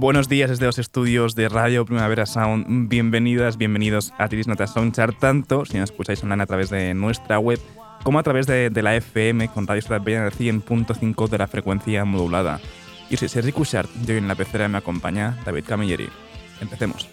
Buenos días desde los estudios de Radio Primavera Sound. Bienvenidas, bienvenidos a Tiris Notas Soundchart, tanto si nos escucháis online a través de nuestra web como a través de, la FM con Radio Ciudad Bella 100.5 de la frecuencia modulada. Y soy Sergi Cushart y hoy en la pecera me acompaña David Camilleri. Empecemos.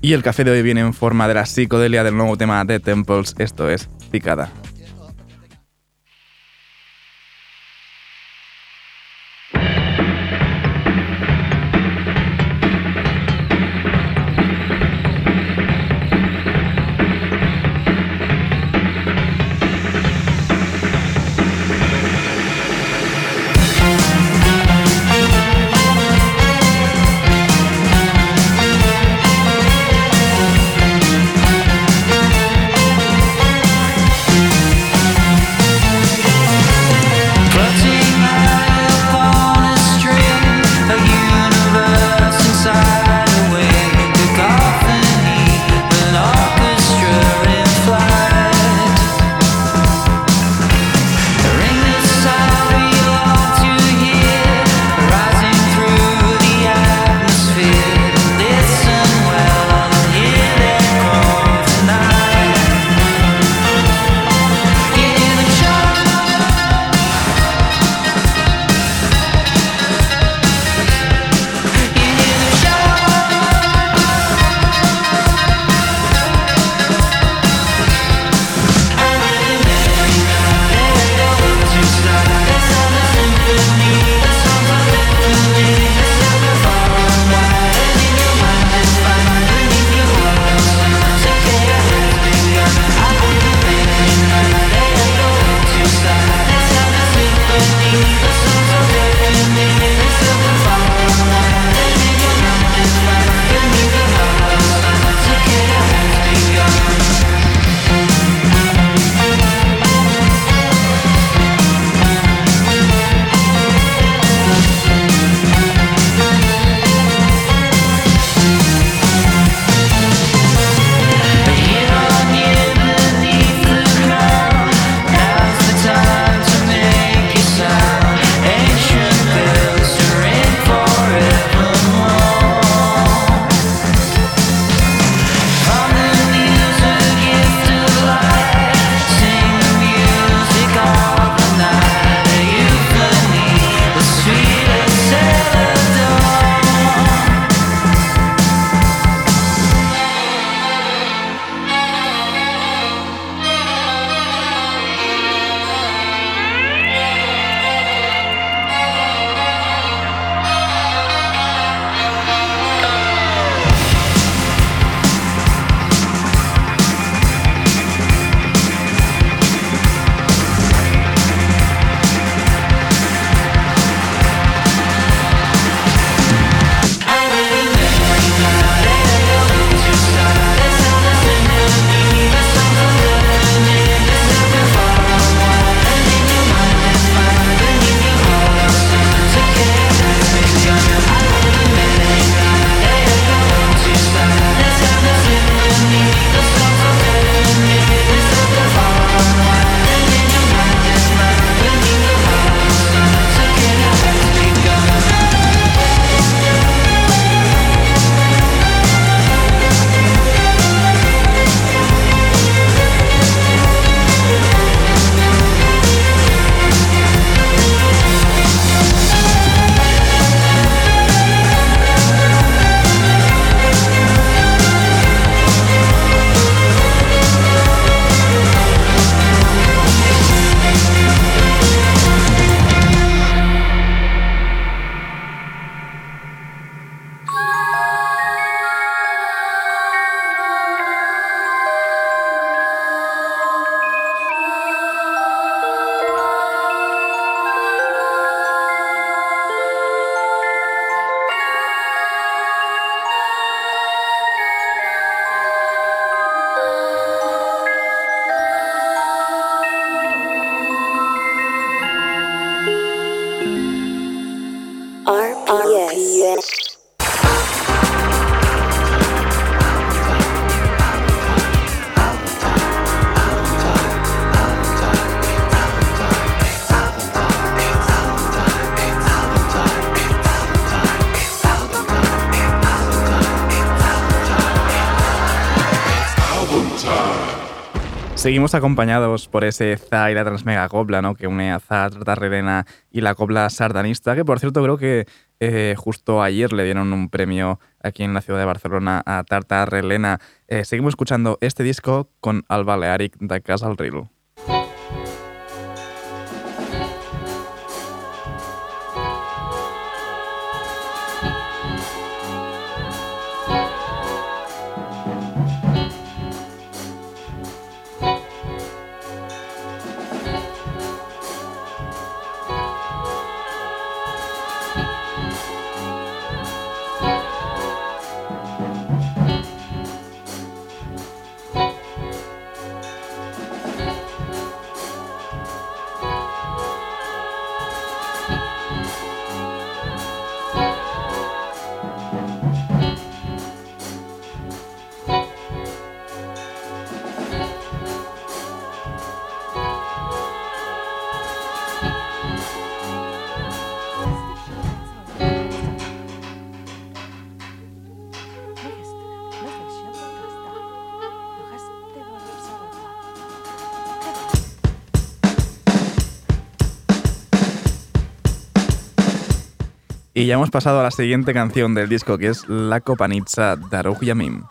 Y el café de hoy viene en forma de la psicodelia del nuevo tema de Temples, esto es Picada. Seguimos acompañados por ese ZA y la Transmega Copla, ¿no? Que une a ZA, Relena y la Copla Sardanista, que por cierto creo que eh, justo ayer le dieron un premio aquí en la ciudad de Barcelona a Tarta Relena. Eh, seguimos escuchando este disco con Al Balearic de Casal Ril. Y ya hemos pasado a la siguiente canción del disco, que es La Copanitza de Yamim.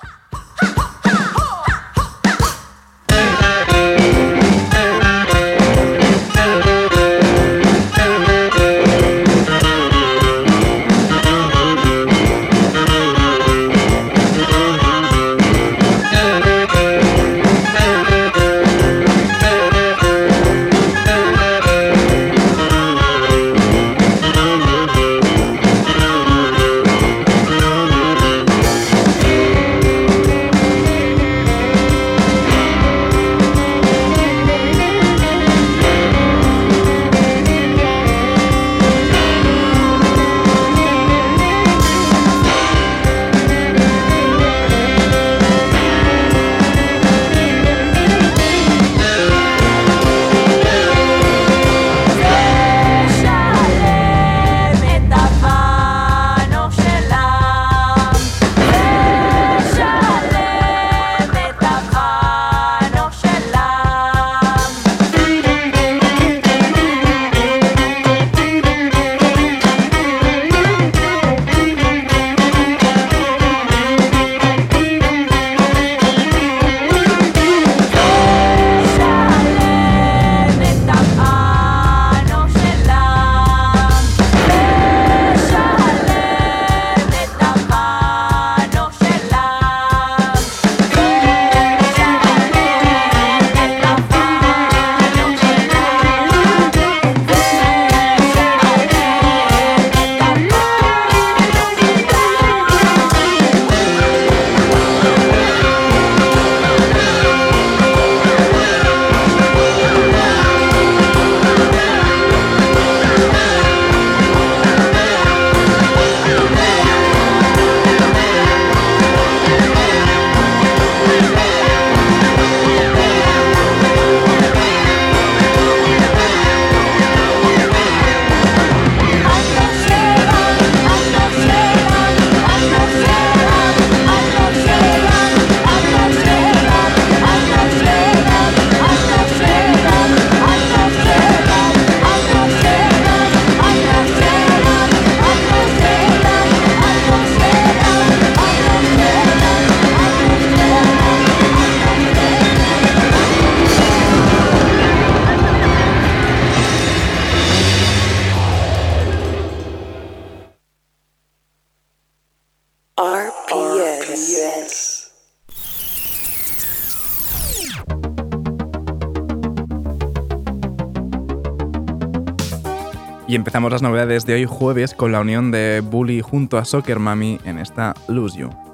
Empezamos las novedades de hoy jueves con la unión de Bully junto a Soccer Mami en esta Lose You.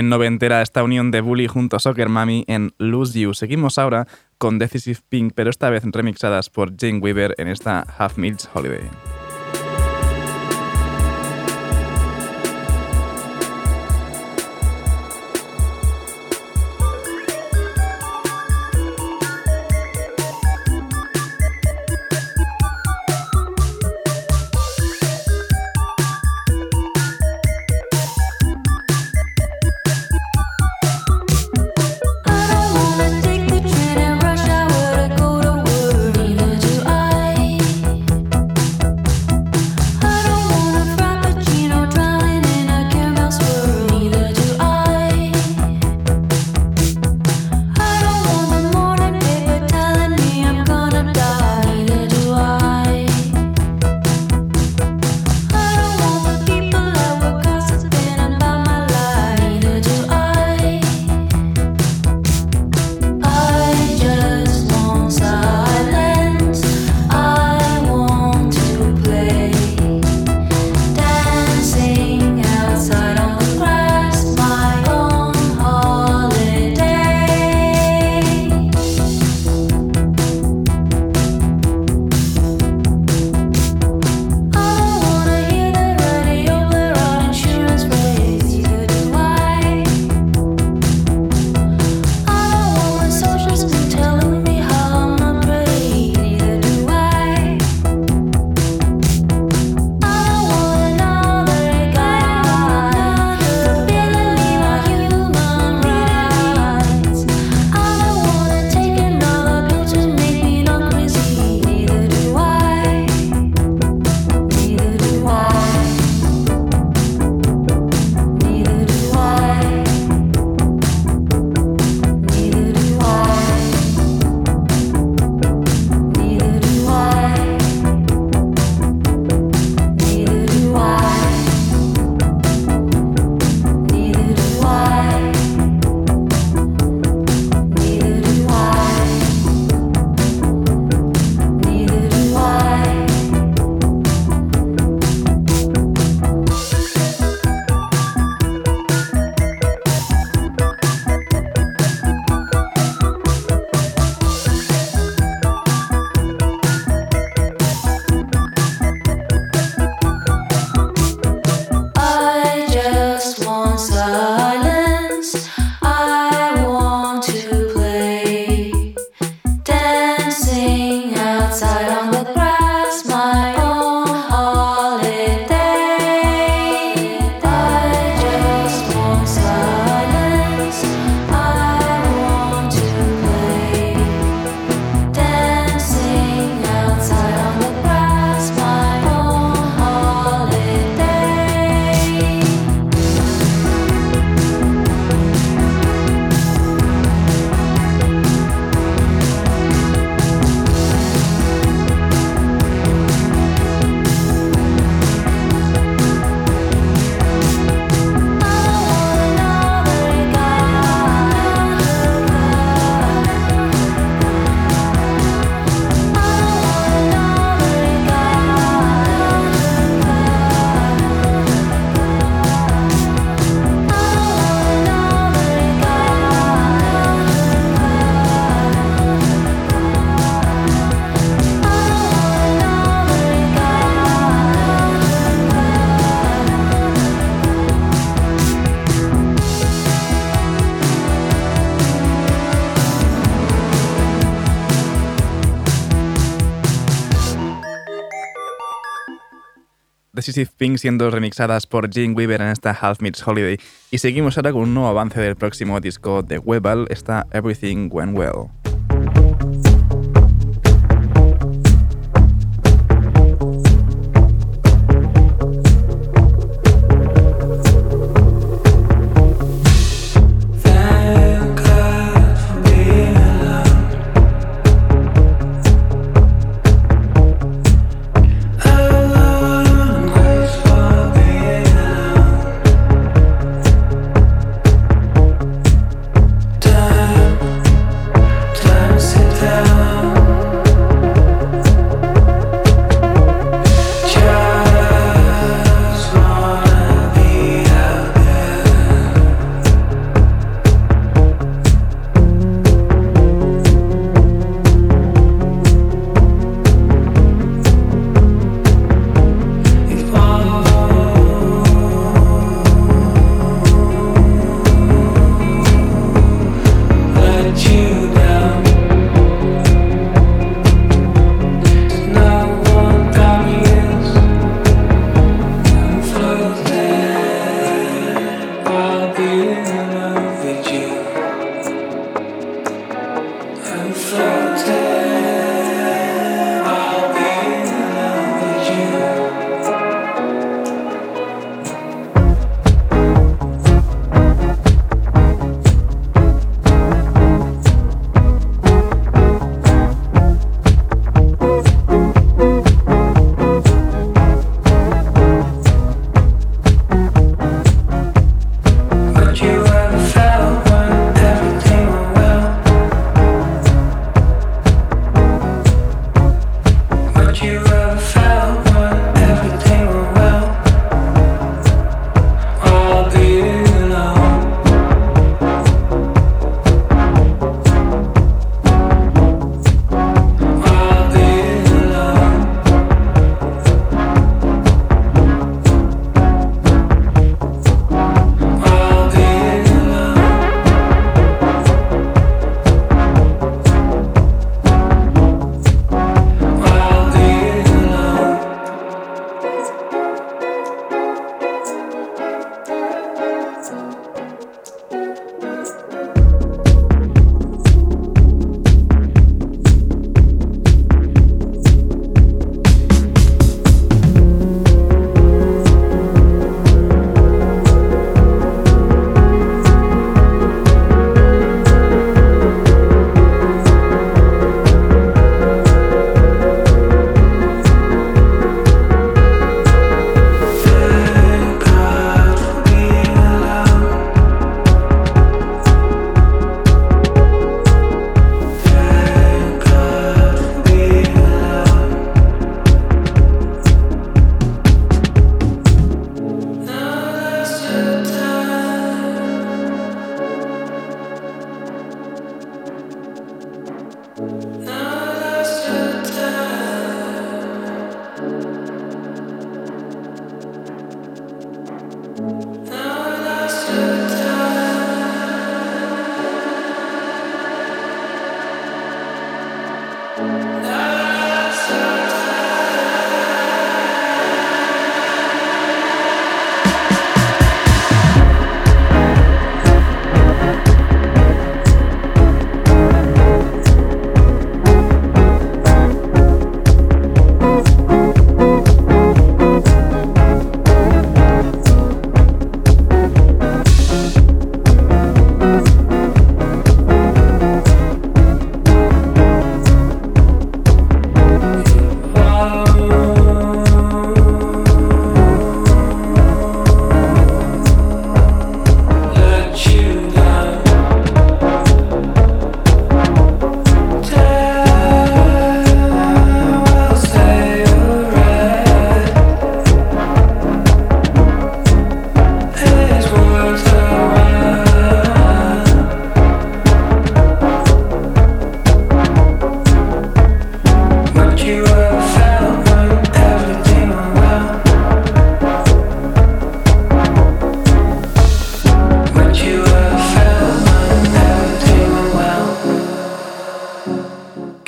Bien noventera esta unión de Bully junto a Soccer Mami en Lose You. Seguimos ahora con Decisive Pink, pero esta vez remixadas por Jane Weaver en esta Half Meals Holiday. Pink siendo remixadas por Jane Weaver en esta Half Meets Holiday. Y seguimos ahora con un nuevo avance del próximo disco de Webal, está Everything Went Well.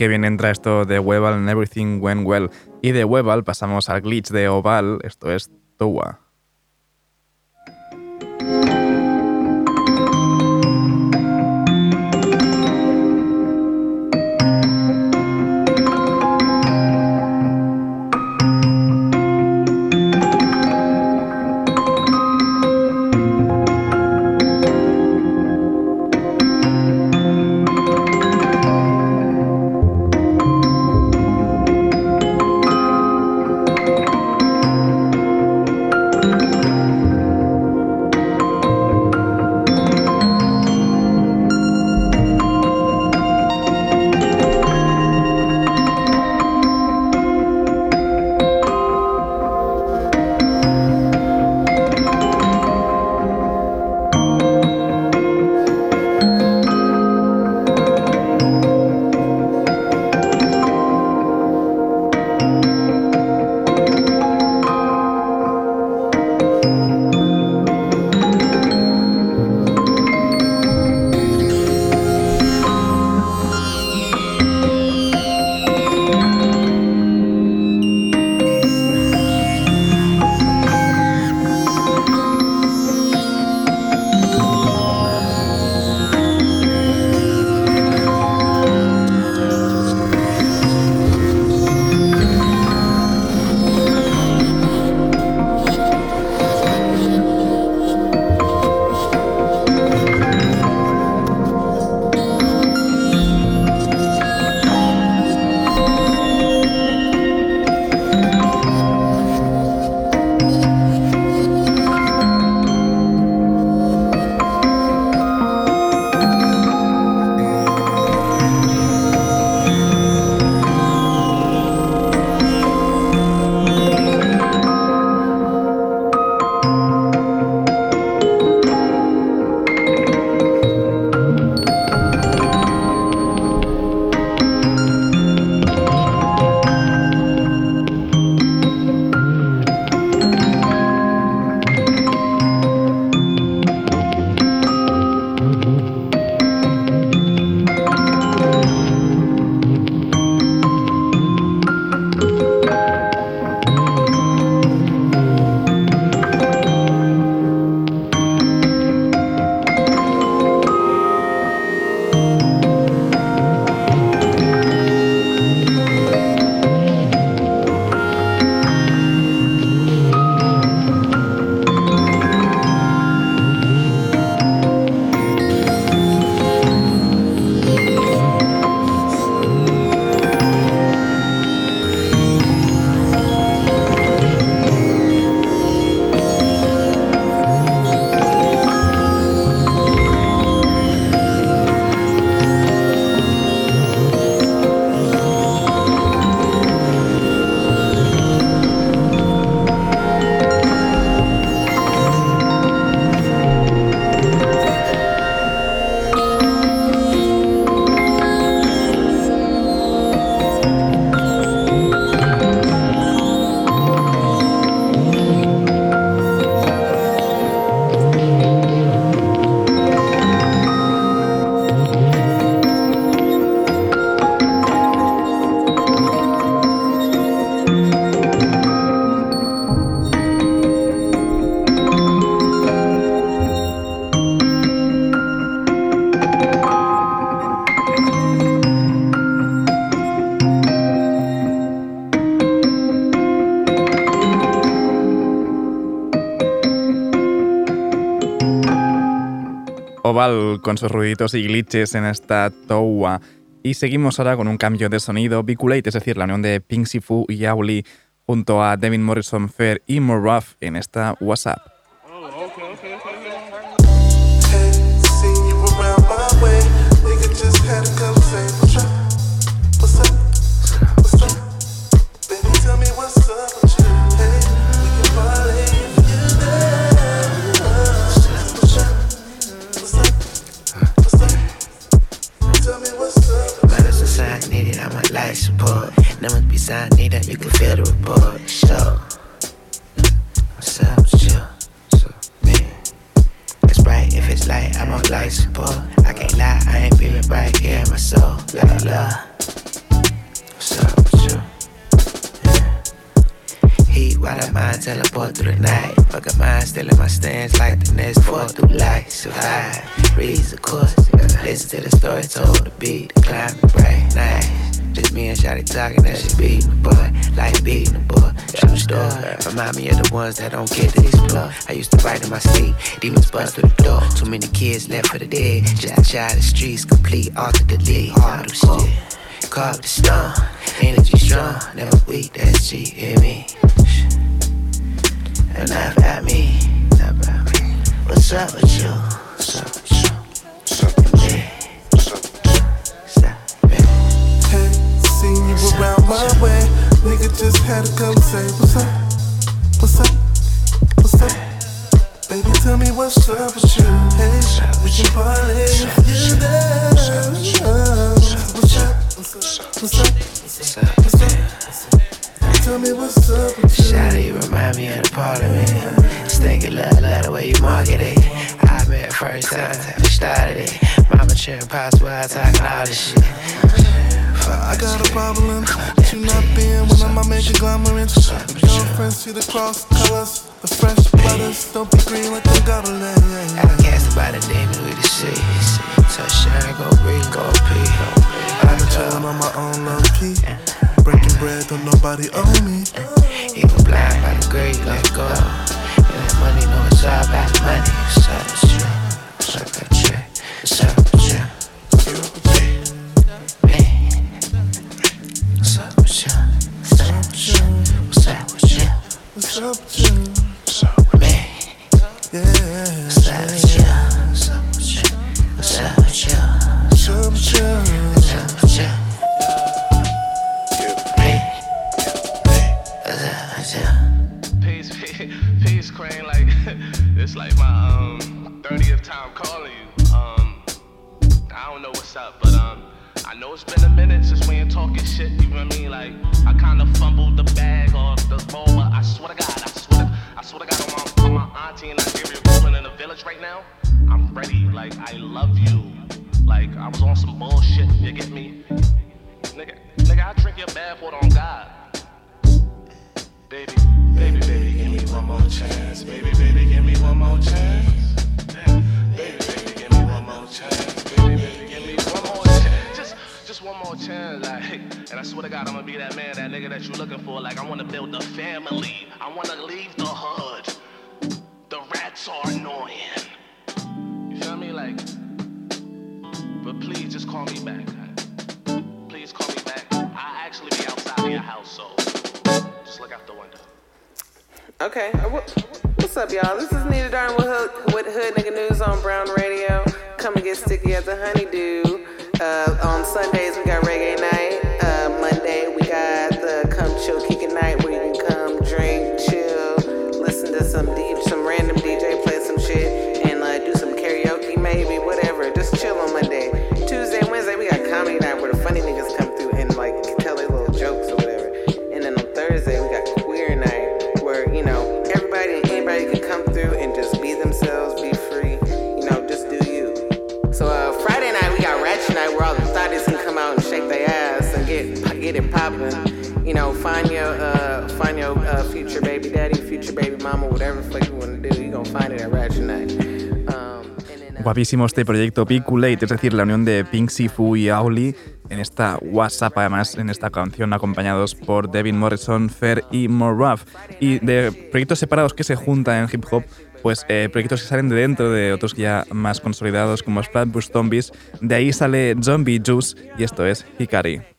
Que bien entra esto de Webal and Everything Went Well. Y de Webal pasamos al glitch de Oval, esto es Towa. Con sus ruiditos y glitches en esta Towa. Y seguimos ahora con un cambio de sonido. Biculate, es decir, la unión de Pink Sifu y Auli junto a Devin Morrison Fair y Rough en esta WhatsApp. It's light, I'm on light support. I can't lie, I ain't feeling right here in my soul. La la la. what's up with you? Heat while I mind teleport through the night. Fuck a mind still in my stance like the next four through. So high, reads the course. Listen to the story told, the beat, the climate bright, nice. Just me and Shotty talking, that shit beating the boy, like beating the boy. True story. Remind me of the ones that don't get to explore. I used to write in my sleep, demons bust through the door. Too many kids left for the dead. Just a child the streets, complete, alter delete, hard to shit. Carve the stone, energy strong, never weak, that's G, hear me? Enough at me. What's up with you? What's up with you? What's up with me? What's up with? Hey, seen you around my way. Nigga just had to come say, What's up? What's up? What's up? Baby, tell me what's up with you. Hey, we can party if you there. What's up? What's up? What's up? What's up with me? Tell me what's up with you. Shawty, you remind me of the parliament. Stinking love, love the way you market it. I met first time, started it. Mama cheering possible, I talking all this shit. I got a problem that you not being one of my major conglomerates. friends see the cross colors, the fresh brothers don't be green like they got a leg. Outcast by the demon with the sea. So shine, go breathe, go pee. I've been chillin' on my own low key. Breaking bread, don't nobody owe me. Even blind by the grave, let go. And that money, know it's all about the money. What's up? What's up? What's up find your uh, find your uh, future baby daddy, future baby mama, whatever fuck you want to do, you gonna find it at Ratchet Night. Um, uh, Guapísimo este proyecto Piculate, es decir, la unión de Pink Sifu y Auli en esta WhatsApp, además en esta canción acompañados por Devin Morrison, Fer y Morruff. Y de proyectos separados que se juntan en hip hop, pues eh, proyectos que salen de dentro de otros ya más consolidados como Flatbush Zombies. De ahí sale Zombie Juice y esto es Hikari.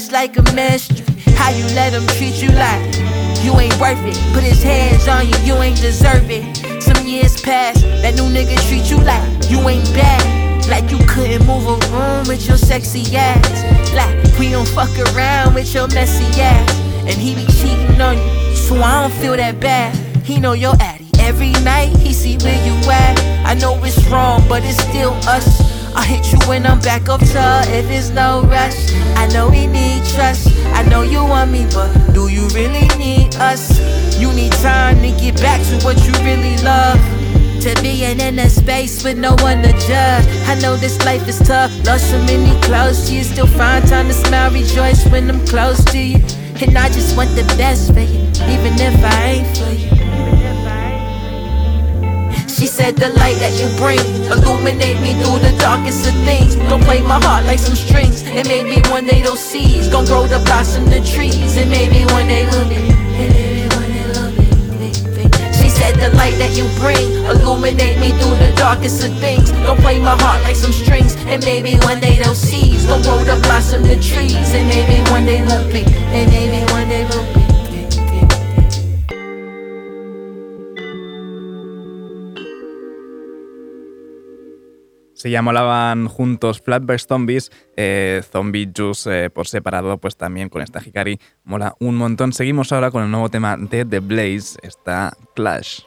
Is like a mystery. How you let him treat you like you ain't worth it. Put his hands on you, you ain't deserve it. Some years pass, that new nigga treat you like you ain't bad. Like you couldn't move a room with your sexy ass. Like we don't fuck around with your messy ass. And he be cheating on you, so I don't feel that bad. He know your addy. Every night he see where you at. I know it's wrong, but it's still us. I hit you when I'm back up to if there's no rush. I know we need trust. I know you want me, but do you really need us? You need time to get back to what you really love. To being in a space with no one to judge. I know this life is tough. Lost so many close to you. Still find time to smile, rejoice when I'm close to you. And I just want the best for you, even if I ain't for you. She said the light that you bring illuminate me through the darkest of things. Don't play my heart like some strings. And maybe one day those seeds gon' grow to blossom the trees. Be. And maybe one day we'll be. She said the light that you bring illuminate me through the darkest of things. Don't play my heart like some strings. And maybe one day those seeds gon' grow to blossom the trees. And maybe one day we'll be. And maybe one day we'll be. Se llamaban juntos Flatbush Zombies, eh, Zombie Juice eh, por separado, pues también con esta Hikari mola un montón. Seguimos ahora con el nuevo tema de The Blaze, está Clash.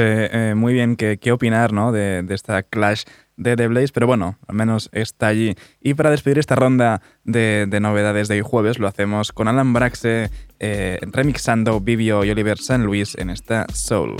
Eh, muy bien qué, qué opinar ¿no? de, de esta clash de The Blaze, pero bueno, al menos está allí. Y para despedir esta ronda de, de novedades de hoy jueves, lo hacemos con Alan Braxe eh, remixando Vivio y Oliver San Luis en esta Soul.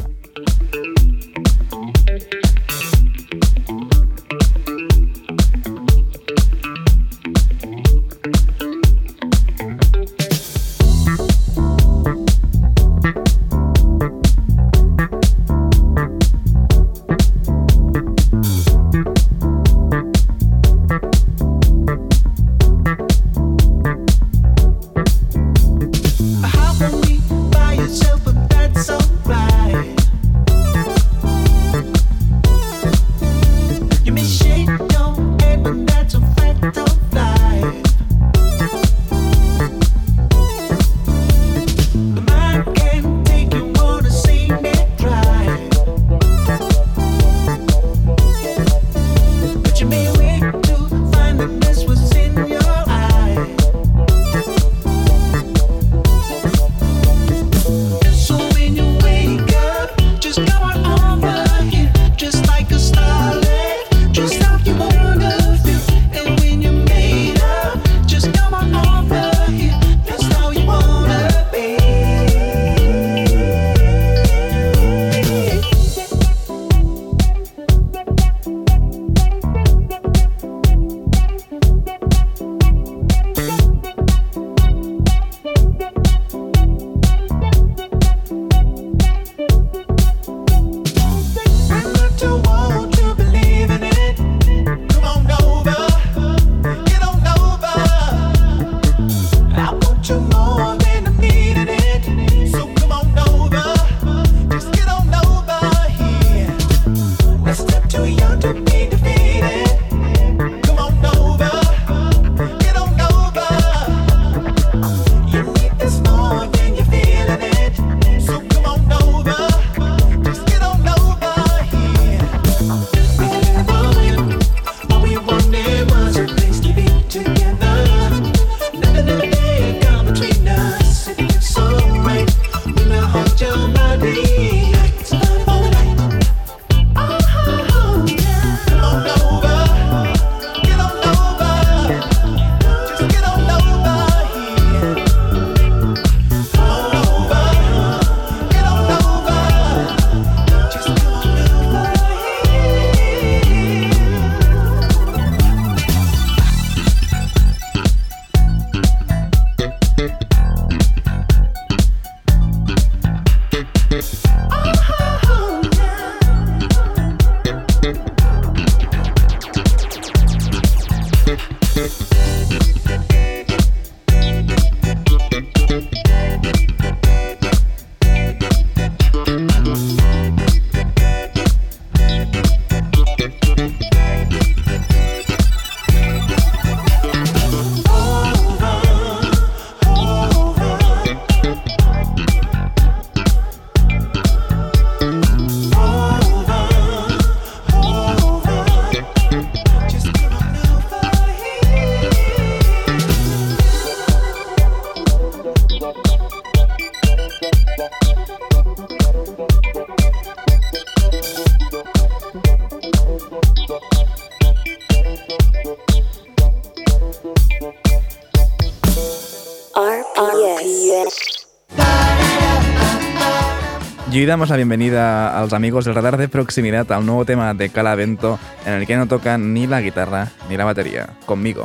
Damos la bienvenida a los amigos del radar de proximidad al nuevo tema de Calavento en el que no tocan ni la guitarra ni la batería. Conmigo.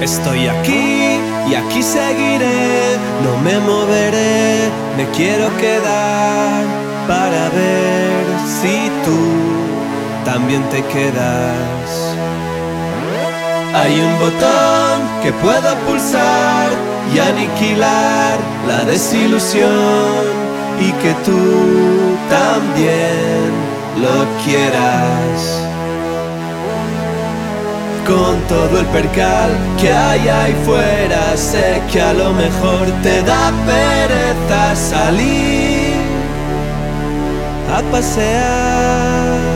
Estoy aquí y aquí seguiré, no me moveré, me quiero quedar para ver también te quedas. Hay un botón que puedo pulsar y aniquilar la desilusión y que tú también lo quieras. Con todo el percal que hay ahí fuera, sé que a lo mejor te da pereza salir a pasear.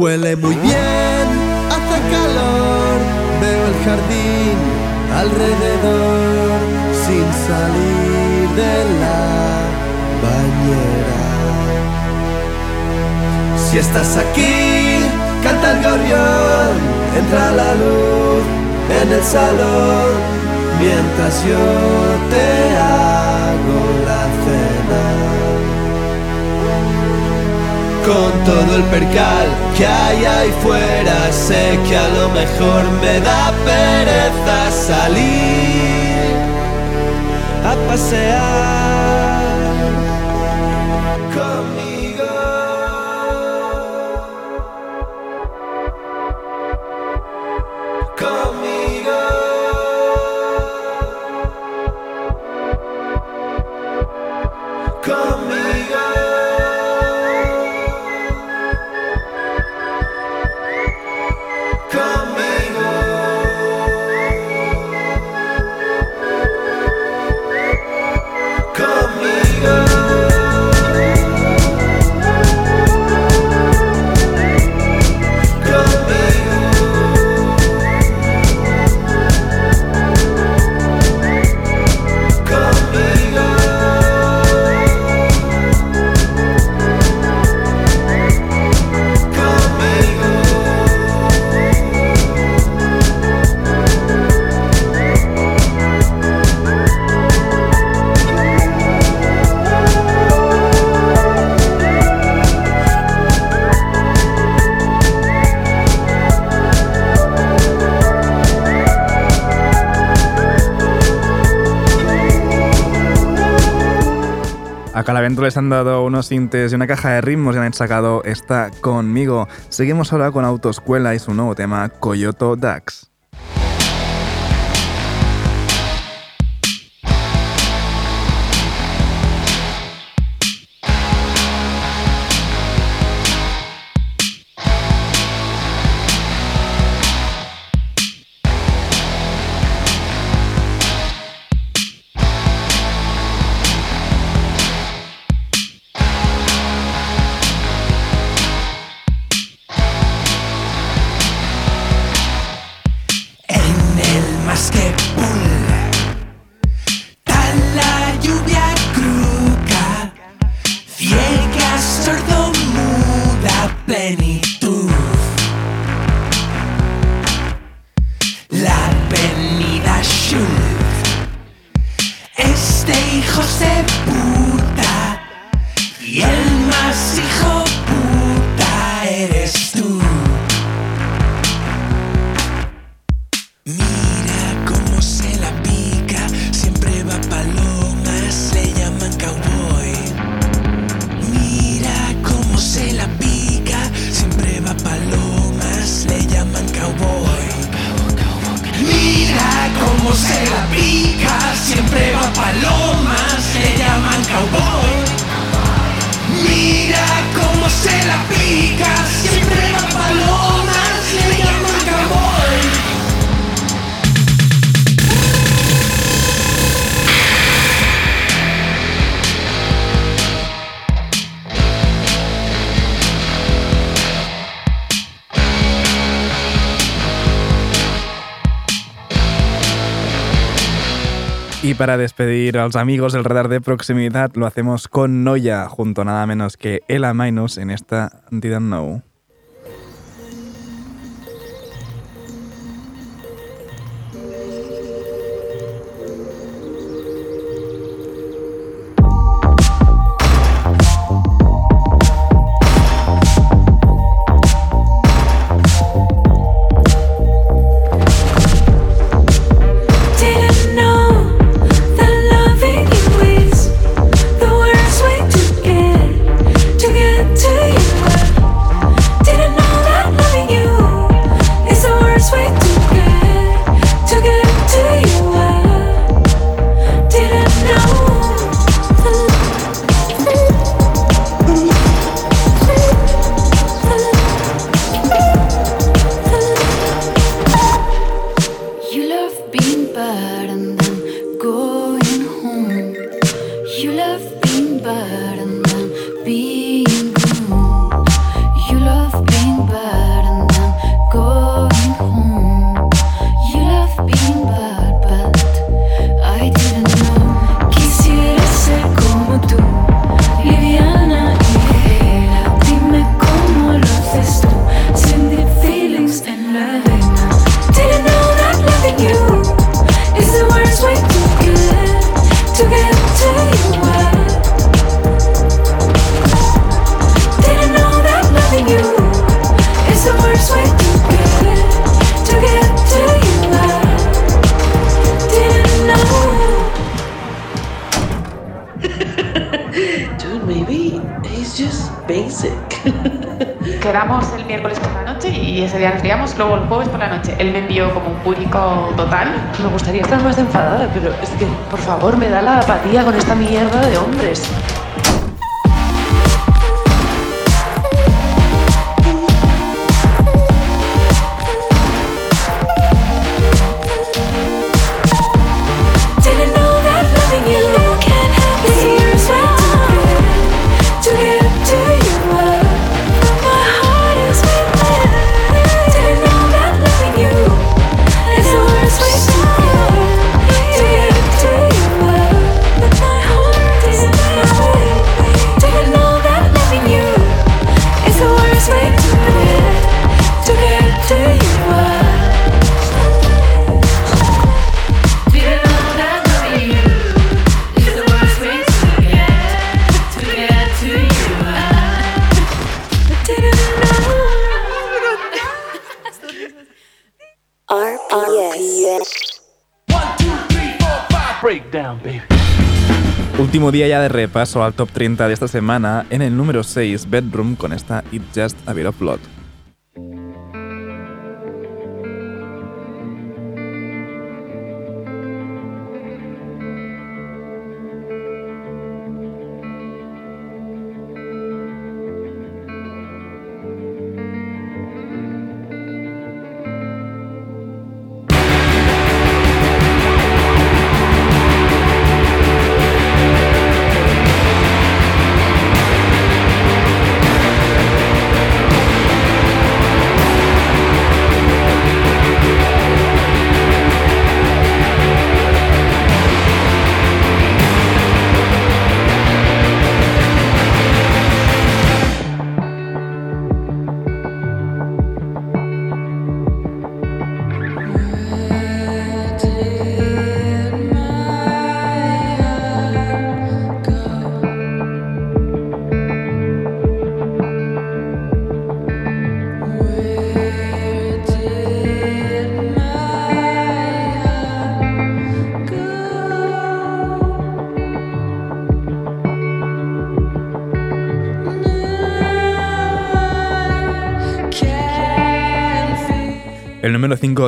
Huele muy bien, hace calor, veo el jardín alrededor sin salir de la bañera. Si estás aquí, canta el gorrión, entra la luz en el salón, mientras yo te hago con todo el percal que hay ahí fuera. Sé que a lo mejor me da pereza salir a pasear A Calavento les han dado unos sintes y una caja de ritmos y han sacado esta conmigo. Seguimos ahora con Autoescuela y su nuevo tema Coyoto Dax. I see God. Para despedir a los amigos del radar de proximidad, lo hacemos con Noya, junto a nada menos que Ella Minus en esta Didn't Know. Favor, me da la apatía con esta mierda de hombres. Último día ya de repaso al top 30 de esta semana. En el número 6, Bedroom, con esta It's Just a Bit of Blood.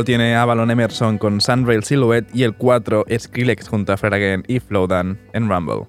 5 tiene Avalon Emerson con Sunrail Silhouette y el 4 es Skrillex junto a Fred Again y Flowdan en rumble.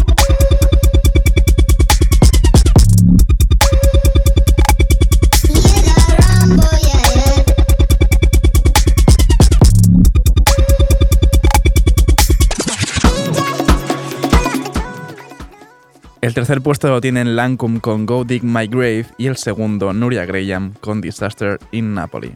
El tercer puesto lo tienen Lancome con Go Dig My Grave y el segundo Nuria Graham con Disaster in Napoli.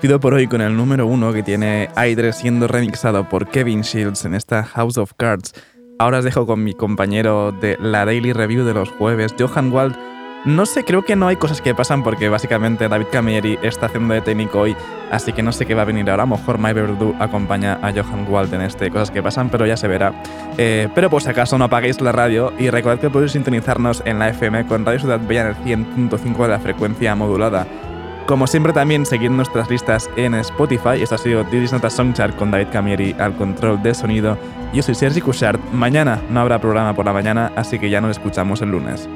Despido por hoy con el número uno que tiene Aidre siendo remixado por Kevin Shields en esta House of Cards. Ahora os dejo con mi compañero de la Daily Review de los jueves, Johan Wald. No sé, creo que no hay cosas que pasan porque básicamente David Camilleri está haciendo de técnico hoy, así que no sé qué va a venir ahora. A lo mejor My Verdu acompaña a Johan Wald en este Cosas que pasan, pero ya se verá. Eh, pero por si acaso no apaguéis la radio y recordad que podéis sintonizarnos en la FM con Radio Ciudad Bella en el 100.5 de la frecuencia modulada. Como siempre también seguid nuestras listas en Spotify. Esto ha sido Didis Nota Songchart con David Camieri al control de sonido. Yo soy Sergi Cushart. Mañana no habrá programa por la mañana, así que ya nos escuchamos el lunes.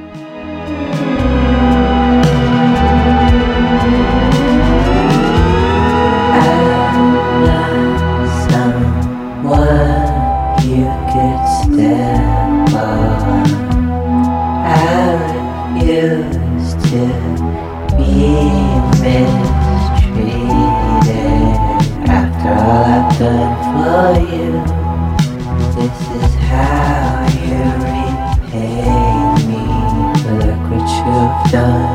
Done